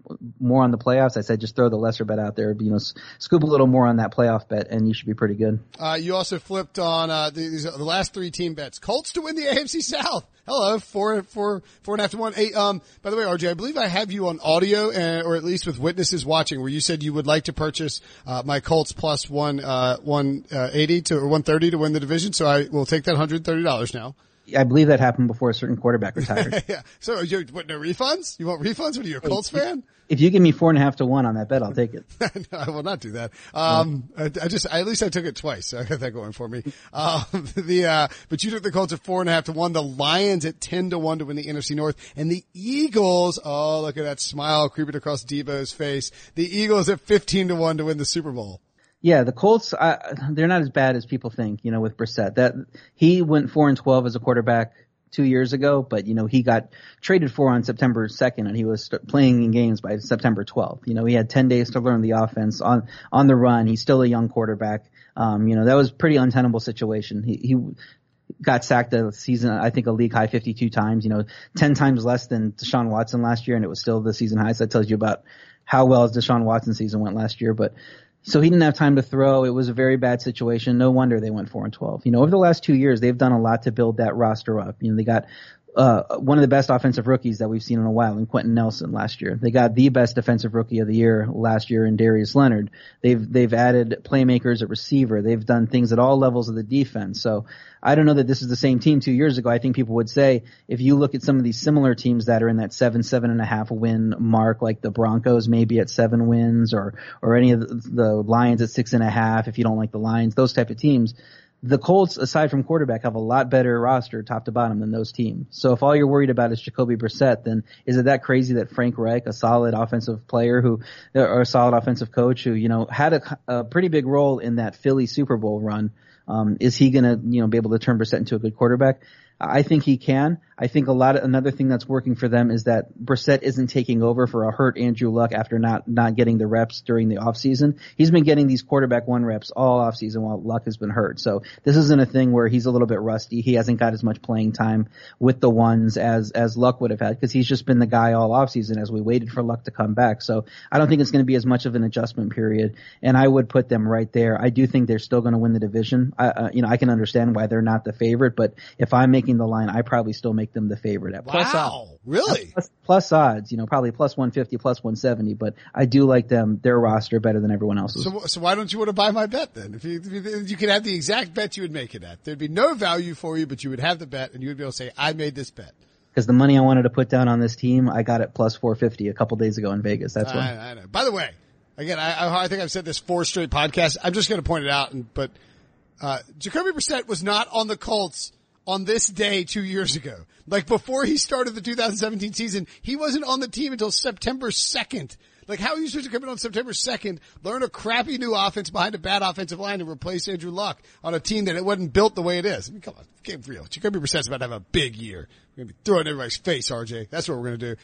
more on the playoffs. I said just throw the lesser bet out there, you know, scoop a little more on that playoff bet and you should be pretty good. Uh, you also flipped on, uh, the, the last three team bets. Colts to win the AFC South. Hello, four, four, four and a half to one. Eight, um, by the way, RJ, I believe I have you on audio, uh, or at least with witnesses watching, where you said you would like to purchase uh, my Colts plus one, uh, one uh, eighty to or one thirty to win the division. So I will take that hundred thirty dollars now. I believe that happened before a certain quarterback retired. yeah. So you what? No refunds? You want refunds? What are you a Colts fan? if you give me four and a half to one on that bet, I'll take it. no, I will not do that. Um, I, I, just, I, at least I took it twice. So I got that going for me. Um, the, uh, but you took the Colts at four and a half to one, the Lions at 10 to one to win the NFC North and the Eagles. Oh, look at that smile creeping across Deebo's face. The Eagles at 15 to one to win the Super Bowl. Yeah, the Colts, uh, they're not as bad as people think, you know, with Brissett. That, he went four and 12 as a quarterback two years ago, but you know he got traded for on September 2nd, and he was playing in games by September 12th. You know he had 10 days to learn the offense on on the run. He's still a young quarterback. Um, you know that was pretty untenable situation. He, he got sacked a season, I think a league high 52 times. You know 10 times less than Deshaun Watson last year, and it was still the season high. So that tells you about how well Deshaun Watson season went last year, but so he didn't have time to throw. It was a very bad situation. No wonder they went four and twelve. You know, over the last two years, they've done a lot to build that roster up. You know, they got uh, one of the best offensive rookies that we've seen in a while in Quenton Nelson last year. They got the best defensive rookie of the year last year in Darius Leonard. They've, they've added playmakers at receiver. They've done things at all levels of the defense. So I don't know that this is the same team two years ago. I think people would say if you look at some of these similar teams that are in that seven, seven and a half win mark, like the Broncos maybe at seven wins or, or any of the, Lions at six and a half, if you don't like the Lions, those type of teams, the Colts, aside from quarterback, have a lot better roster top to bottom than those teams. So if all you're worried about is Jacoby Brissett, then is it that crazy that Frank Reich, a solid offensive player who, or a solid offensive coach who, you know, had a, a pretty big role in that Philly Super Bowl run, um, is he gonna, you know, be able to turn Brissett into a good quarterback? I think he can. I think a lot of another thing that's working for them is that Brissett isn't taking over for a hurt Andrew Luck after not not getting the reps during the offseason. He's been getting these quarterback one reps all offseason while Luck has been hurt. So this isn't a thing where he's a little bit rusty. He hasn't got as much playing time with the ones as as Luck would have had because he's just been the guy all offseason as we waited for Luck to come back. So I don't think it's going to be as much of an adjustment period. And I would put them right there. I do think they're still going to win the division. I, uh, you know, I can understand why they're not the favorite, but if I'm making the line, I probably still make them the favorite at plus wow, odds. really? Plus, plus odds, you know, probably plus 150, plus 170, but I do like them, their roster better than everyone else's. So, so why don't you want to buy my bet then? If you, if you could have the exact bet you would make it at, there'd be no value for you, but you would have the bet and you would be able to say, I made this bet. Because the money I wanted to put down on this team, I got it plus 450 a couple days ago in Vegas. That's why. I, I know. By the way, again, I, I think I've said this four straight podcasts. I'm just going to point it out, and, but uh, Jacoby Brissett was not on the Colts on this day two years ago. Like before he started the 2017 season, he wasn't on the team until September 2nd. Like how are you supposed to come in on September 2nd, learn a crappy new offense behind a bad offensive line and replace Andrew Luck on a team that it wasn't built the way it is? I mean, come on, game real. Jacoby Brissett's about to have a big year. We're going to be throwing everybody's face, RJ. That's what we're going to do.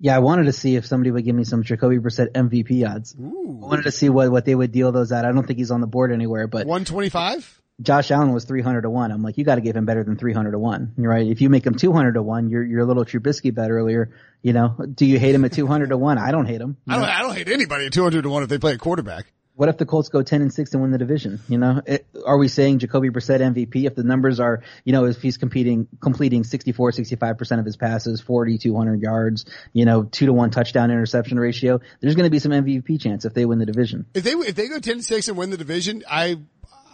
Yeah, I wanted to see if somebody would give me some Jacoby Brissett MVP odds. Ooh. I wanted to see what, what they would deal those at. I don't think he's on the board anywhere, but 125? Josh Allen was 300 to 1. I'm like, you got to give him better than 300 to 1. You're right? If you make him 200 to 1, you're, you're a little Trubisky bet earlier, you know, do you hate him at 200 to 1? I don't hate him. I don't, I don't hate anybody at 200 to 1 if they play a quarterback. What if the Colts go 10 and 6 and win the division? You know, it, are we saying Jacoby Brissett MVP if the numbers are, you know, if he's competing, completing 64, 65% of his passes, 40, 200 yards, you know, 2 to 1 touchdown interception ratio, there's going to be some MVP chance if they win the division. If they, if they go 10 and 6 and win the division, I,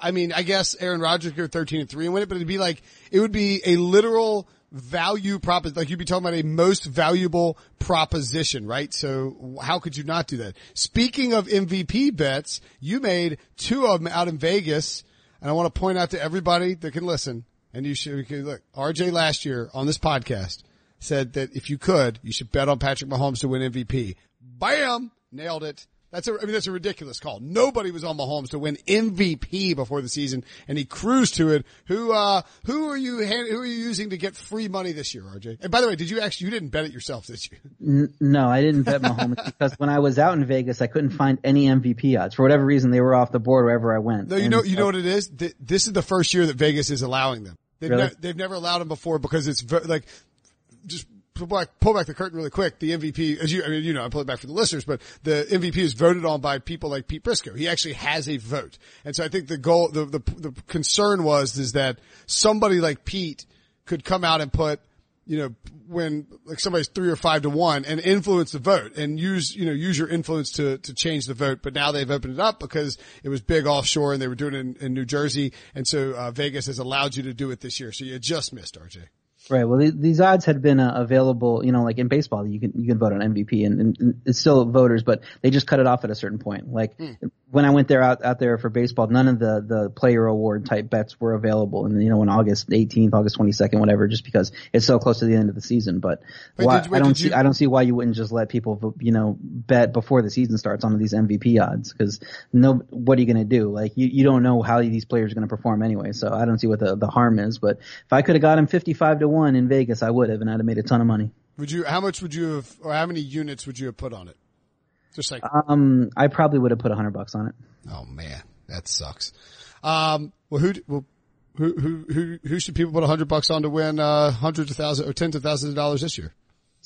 I mean, I guess Aaron Rodgers could go 13 and 3 and win it, but it'd be like, it would be a literal value proposition. Like you'd be talking about a most valuable proposition, right? So how could you not do that? Speaking of MVP bets, you made two of them out in Vegas. And I want to point out to everybody that can listen and you should look, RJ last year on this podcast said that if you could, you should bet on Patrick Mahomes to win MVP. Bam! Nailed it. That's a, I mean, that's a ridiculous call. Nobody was on Mahomes to win MVP before the season, and he cruised to it. Who, uh, who are you, who are you using to get free money this year, RJ? And by the way, did you actually, you didn't bet it yourself, did you? No, I didn't bet Mahomes because when I was out in Vegas, I couldn't find any MVP odds. For whatever reason, they were off the board wherever I went. No, you and know, you know what it is? This is the first year that Vegas is allowing them. They've, really? ne- they've never allowed them before because it's like, just pull back, pull back the curtain really quick. The MVP, as you, I mean, you know, I pull it back for the listeners, but the MVP is voted on by people like Pete Prisco. He actually has a vote. And so I think the goal, the, the, the concern was, is that somebody like Pete could come out and put, you know, when like somebody's three or five to one and influence the vote and use, you know, use your influence to, to change the vote. But now they've opened it up because it was big offshore and they were doing it in, in New Jersey. And so, uh, Vegas has allowed you to do it this year. So you just missed RJ. Right. Well, these odds had been uh, available, you know, like in baseball, you can you can vote on MVP, and, and, it's still voters, but they just cut it off at a certain point. Like mm. When I went there out out there for baseball, none of the the player award type bets were available, and you know, on August 18th, August 22nd, whatever, just because it's so close to the end of the season. But wait, why, wait, I don't see you... I don't see why you wouldn't just let people, you know, bet before the season starts on these MVP odds, because no, what are you going to do? Like you you don't know how these players are going to perform anyway, so I don't see what the the harm is. But if I could have got him 55 to one in Vegas, I would have, and I'd have made a ton of money. Would you? How much would you have, or how many units would you have put on it? Just like, um, I probably would have put a hundred bucks on it. Oh man, that sucks. Um, well, who, well, who, who, who, who should people put a hundred bucks on to win, uh, hundreds of thousands or tens of thousands of dollars this year?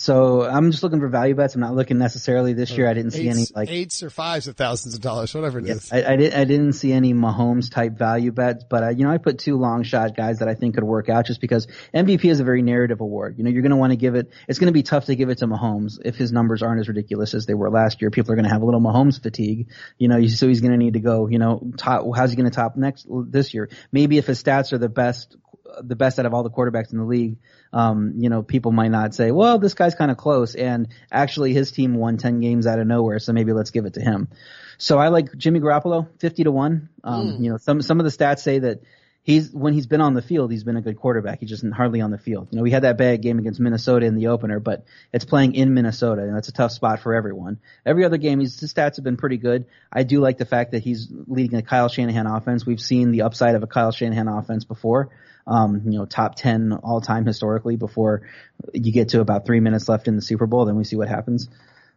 So I'm just looking for value bets. I'm not looking necessarily this year. I didn't see eights, any like eights or fives of thousands of dollars, whatever it yeah, is. I, I, did, I didn't see any Mahomes type value bets, but I, you know, I put two long shot guys that I think could work out just because MVP is a very narrative award. You know, you're going to want to give it, it's going to be tough to give it to Mahomes if his numbers aren't as ridiculous as they were last year. People are going to have a little Mahomes fatigue, you know, so he's going to need to go, you know, top, how's he going to top next this year? Maybe if his stats are the best the best out of all the quarterbacks in the league, um, you know, people might not say, well, this guy's kind of close. And actually his team won 10 games out of nowhere. So maybe let's give it to him. So I like Jimmy Garoppolo, 50 to 1. Um, mm. you know, some, some of the stats say that he's, when he's been on the field, he's been a good quarterback. He's just hardly on the field. You know, we had that bad game against Minnesota in the opener, but it's playing in Minnesota and that's a tough spot for everyone. Every other game, his stats have been pretty good. I do like the fact that he's leading a Kyle Shanahan offense. We've seen the upside of a Kyle Shanahan offense before um, you know, top 10 all time historically before you get to about three minutes left in the Super Bowl. Then we see what happens.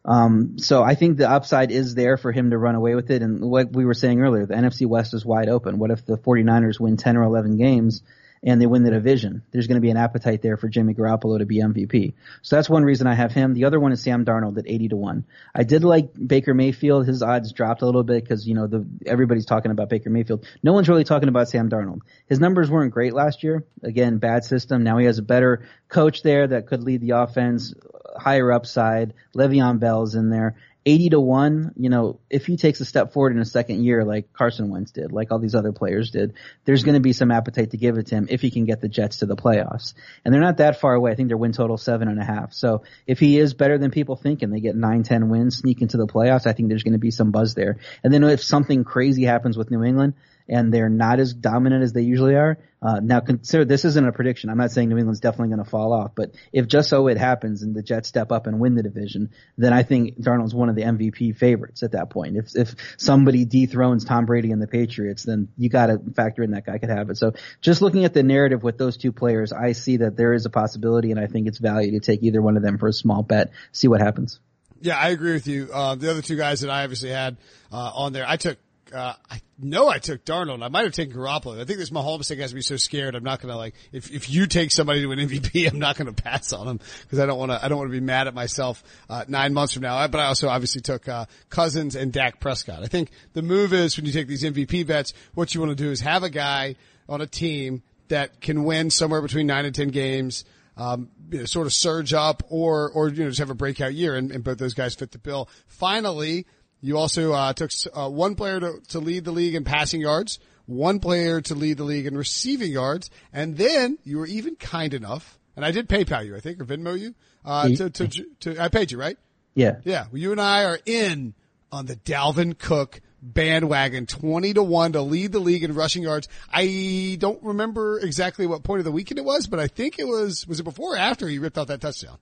Um, so I think the upside is there for him to run away with it. And like we were saying earlier, the NFC West is wide open. What if the 49ers win 10 or 11 games and they win the division, there's going to be an appetite there for Jimmy Garoppolo to be MVP. So that's one reason I have him. The other one is Sam Darnold at 80 to 1. I did like Baker Mayfield. His odds dropped a little bit because, you know, the, everybody's talking about Baker Mayfield. No one's really talking about Sam Darnold. His numbers weren't great last year. Again, bad system. Now he has a better coach there that could lead the offense, higher upside. Le'Veon Bell's in there. 80 to 1, you know, if he takes a step forward in a second year like Carson Wentz did, like all these other players did, there's going to be some appetite to give it to him if he can get the Jets to the playoffs. And they're not that far away. I think their win total seven and a half. So if he is better than people think and they get nine, ten wins, sneak into the playoffs, I think there's going to be some buzz there. And then if something crazy happens with New England, and they're not as dominant as they usually are. Uh, now consider this isn't a prediction. I'm not saying New England's definitely going to fall off, but if just so it happens and the Jets step up and win the division, then I think Darnold's one of the MVP favorites at that point. If if somebody dethrones Tom Brady and the Patriots, then you got to factor in that guy could have it. So just looking at the narrative with those two players, I see that there is a possibility, and I think it's value to take either one of them for a small bet. See what happens. Yeah, I agree with you. Uh, the other two guys that I obviously had uh, on there, I took uh, I know I took Darnold. I might have taken Garoppolo. I think this Mahomes thing has me so scared. I'm not going to like, if, if you take somebody to an MVP, I'm not going to pass on them because I don't want to, I don't want to be mad at myself, uh, nine months from now. But I also obviously took, uh, Cousins and Dak Prescott. I think the move is when you take these MVP bets, what you want to do is have a guy on a team that can win somewhere between nine and 10 games. Um, you know, sort of surge up or, or, you know, just have a breakout year and, and both those guys fit the bill. Finally, you also uh, took uh, one player to, to lead the league in passing yards, one player to lead the league in receiving yards, and then you were even kind enough, and I did PayPal you, I think, or Venmo you, uh, to, to, to, I paid you, right? Yeah. Yeah. Well, you and I are in on the Dalvin Cook bandwagon, 20 to 1 to lead the league in rushing yards. I don't remember exactly what point of the weekend it was, but I think it was, was it before or after he ripped out that touchdown?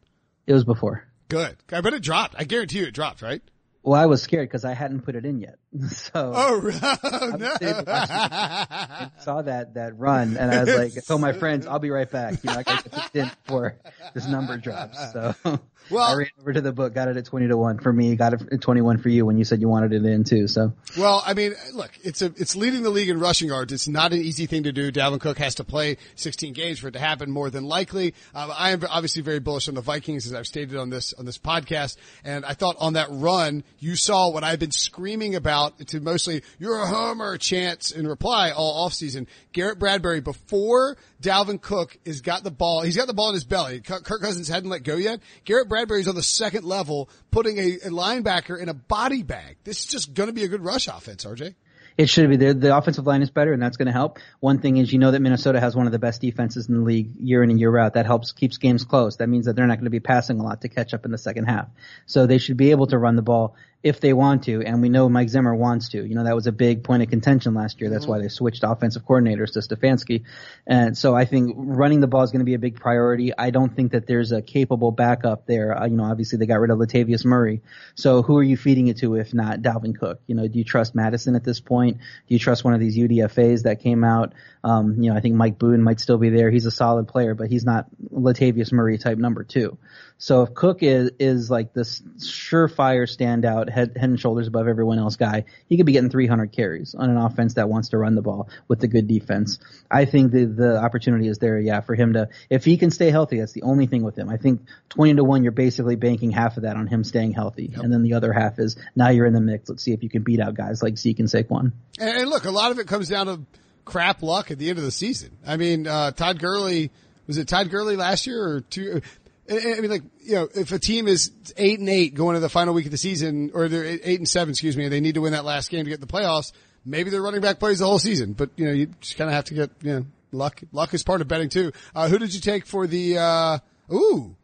It was before. Good. I bet it dropped. I guarantee you it dropped, right? Well, I was scared because I hadn't put it in yet. So oh no. I saw that that run, and I was like, I told my friends, "I'll be right back." You know, I got to get in before this number drops. So well, I ran over to the book, got it at twenty to one for me, got it at twenty one for you when you said you wanted it in too. So well, I mean, look, it's a it's leading the league in rushing yards. It's not an easy thing to do. Dalvin Cook has to play sixteen games for it to happen. More than likely, um, I am obviously very bullish on the Vikings, as I've stated on this on this podcast. And I thought on that run, you saw what I've been screaming about out to mostly you're a homer chants in reply all offseason. Garrett Bradbury before Dalvin Cook has got the ball. He's got the ball in his belly. Kirk Cousins hadn't let go yet. Garrett Bradbury's on the second level putting a, a linebacker in a body bag. This is just going to be a good rush offense, RJ. It should be. The, the offensive line is better, and that's going to help. One thing is, you know that Minnesota has one of the best defenses in the league year in and year out. That helps keeps games close. That means that they're not going to be passing a lot to catch up in the second half. So they should be able to run the ball if they want to, and we know Mike Zimmer wants to. You know, that was a big point of contention last year. That's mm-hmm. why they switched offensive coordinators to Stefanski. And so I think running the ball is going to be a big priority. I don't think that there's a capable backup there. Uh, you know, obviously they got rid of Latavius Murray. So who are you feeding it to if not Dalvin Cook? You know, do you trust Mattison at this point? Do you trust one of these UDFAs that came out? Um, you know, I think Mike Boone might still be there. He's a solid player, but he's not Latavius Murray type number two. So if Cook is is like this surefire standout, head head and shoulders above everyone else guy, he could be getting 300 carries on an offense that wants to run the ball with a good defense. I think the the opportunity is there, yeah, for him to if he can stay healthy. That's the only thing with him. I think 20 to one, you're basically banking half of that on him staying healthy, yep. and then the other half is now you're in the mix. Let's see if you can beat out guys like Zeke and Saquon. And look, a lot of it comes down to crap luck at the end of the season. I mean, uh, Todd Gurley was it Todd Gurley last year or two? I mean, like, you know, if a team is eight and eight going to the final week of the season, or they're eight and seven, excuse me, and they need to win that last game to get the playoffs, maybe their running back plays the whole season. But, you know, you just kind of have to get, you know, luck. Luck is part of betting too. Uh, who did you take for the, uh, ooh,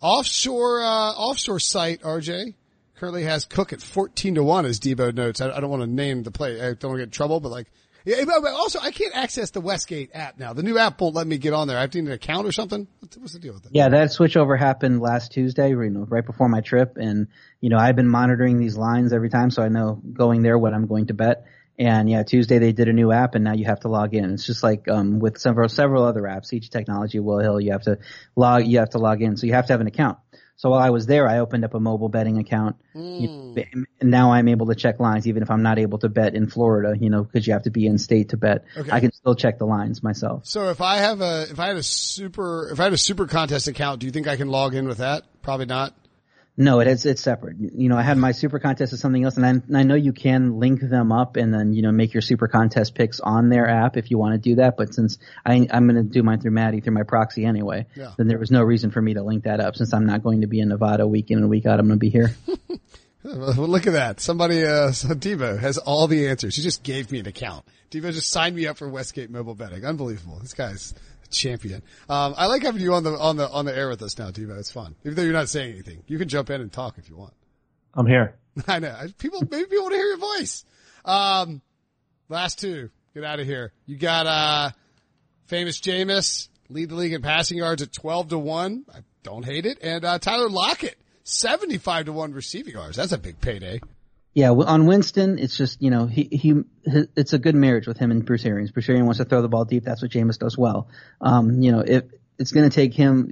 offshore, uh, offshore site, RJ? Currently has Cook at 14 to 1 as Debo notes. I, I don't want to name the play. I don't want to get in trouble, but like, yeah, but also, I can't access the Westgate app now. The new app won't let me get on there. I have to need an account or something. What's the deal with that? Yeah, that switchover happened last Tuesday, you know, right before my trip, and you know, I've been monitoring these lines every time, so I know going there what I'm going to bet. And yeah, Tuesday they did a new app, and now you have to log in. It's just like um, with several several other apps, each technology, Will Hill, you have to log you have to log in, so you have to have an account. So while I was there, I opened up a mobile betting account. Mm. And now I'm able to check lines, even if I'm not able to bet in Florida, you know, because you have to be in state to bet. Okay. I can still check the lines myself. So if I have a, if I had a super, if I had a super contest account, do you think I can log in with that? Probably not. No, it is, it's separate. You know, I had my super contest as something else and I, I know you can link them up and then, you know, make your super contest picks on their app if you want to do that. But since I, I'm going to do mine through Maddie through my proxy anyway, yeah. then there was no reason for me to link that up since I'm not going to be in Nevada week in and week out. I'm going to be here. well, look at that. Somebody, uh, Devo has all the answers. He just gave me an account. Devo just signed me up for Westgate mobile betting. Unbelievable. This guy's, champion. Um, I like having you on the on the on the air with us now, Devo. It's fun, even though you're not saying anything. You can jump in and talk if you want. I'm here. I know. People maybe people want to hear your voice. Um, last two. Get out of here. You got uh, famous Jameis lead the league in passing yards at twelve to one. I don't hate it. And uh, Tyler Lockett seventy five to one receiving yards. That's a big payday. Yeah, on Winston, it's just you know he he it's a good marriage with him and Bruce Arians. Bruce Arians wants to throw the ball deep. That's what Jameis does well. Um, you know, if it's going to take him,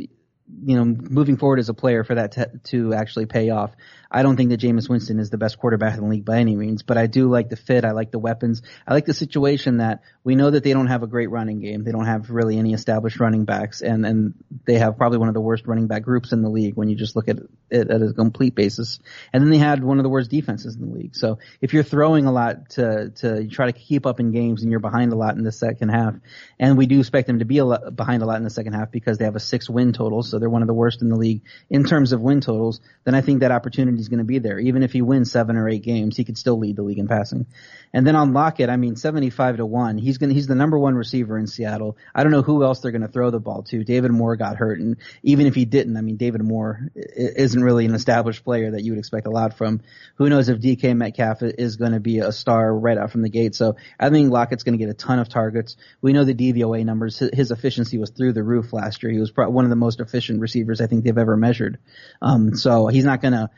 you know, moving forward as a player for that to, to actually pay off. I don't think that Jameis Winston is the best quarterback in the league by any means, but I do like the fit. I like the weapons. I like the situation that we know that they don't have a great running game. They don't have really any established running backs and, and they have probably one of the worst running back groups in the league when you just look at it at a complete basis. And then they had one of the worst defenses in the league. So if you're throwing a lot to, to try to keep up in games and you're behind a lot in the second half, and we do expect them to be a lot, behind a lot in the second half because they have a six win total. So they're one of the worst in the league in terms of win totals. Then I think that opportunity he's going to be there. Even if he wins seven or eight games, he could still lead the league in passing. And then on Lockett, I mean, 75 to 1. He's going to, he's the number one receiver in Seattle. I don't know who else they're going to throw the ball to. David Moore got hurt. And even if he didn't, I mean, David Moore isn't really an established player that you would expect a lot from. Who knows if DK Metcalf is going to be a star right out from the gate. So I think Lockett's going to get a ton of targets. We know the DVOA numbers. His efficiency was through the roof last year. He was one of the most efficient receivers I think they've ever measured. Um, so he's not going to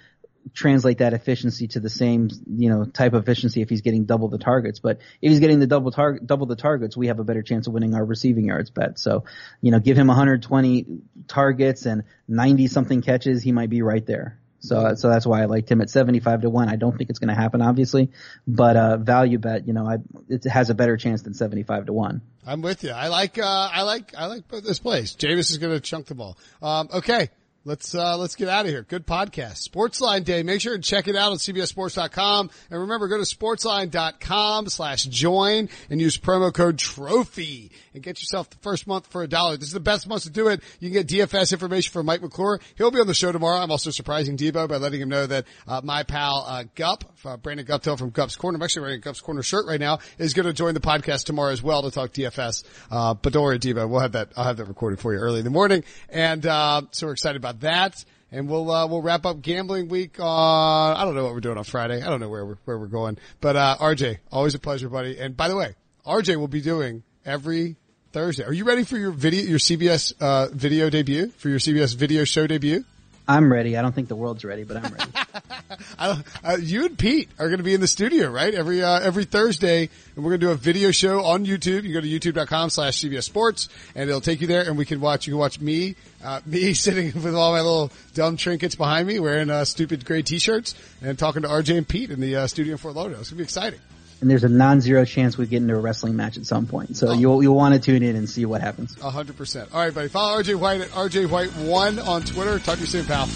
translate that efficiency to the same, you know, type of efficiency if he's getting double the targets. But if he's getting the double target, double the targets, we have a better chance of winning our receiving yards bet. So, you know, give him 120 targets and 90 something catches, he might be right there. So, so that's why I liked him at 75 to 1. I don't think it's going to happen, obviously, but, uh, value bet, you know, I, it has a better chance than 75 to 1. I'm with you. I like, uh, I like, I like this place. Jameis is going to chunk the ball. Um, okay. Let's uh, let's get out of here. Good podcast. Sportsline Day. Make sure to check it out on CBSSports.com. And remember, go to sportsline.com slash join and use promo code trophy and get yourself the first month for a dollar. This is the best month to do it. You can get DFS information from Mike McClure. He'll be on the show tomorrow. I'm also surprising Debo by letting him know that uh, my pal uh, Gup, uh, Brandon Guptill from Gup's Corner, I'm actually wearing a Gup's Corner shirt right now, is going to join the podcast tomorrow as well to talk DFS. Uh, but don't worry, Debo, we'll have that. I'll have that recorded for you early in the morning. And uh, so we're excited about that. And we'll uh, we'll wrap up gambling week on I don't know what we're doing on Friday. I don't know where we're where we're going. But uh, RJ, always a pleasure, buddy. And by the way, RJ will be doing every Thursday. Are you ready for your video your CBS uh, video debut for your CBS video show debut? I'm ready. I don't think the world's ready, but I'm ready. I uh, you and Pete are going to be in the studio, right? Every, uh, every Thursday and we're going to do a video show on YouTube. You go to youtube.com slash CBS Sports and it'll take you there and we can watch, you can watch me, uh, me sitting with all my little dumb trinkets behind me wearing, uh, stupid gray t-shirts and talking to RJ and Pete in the, uh, studio in Fort Lauderdale. It's going to be exciting. And there's a non-zero chance we get into a wrestling match at some point. So oh. you'll you'll want to tune in and see what happens. A hundred percent. All right, buddy. Follow RJ White at RJ White one on Twitter. Talk to you soon, pal.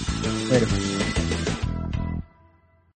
Later.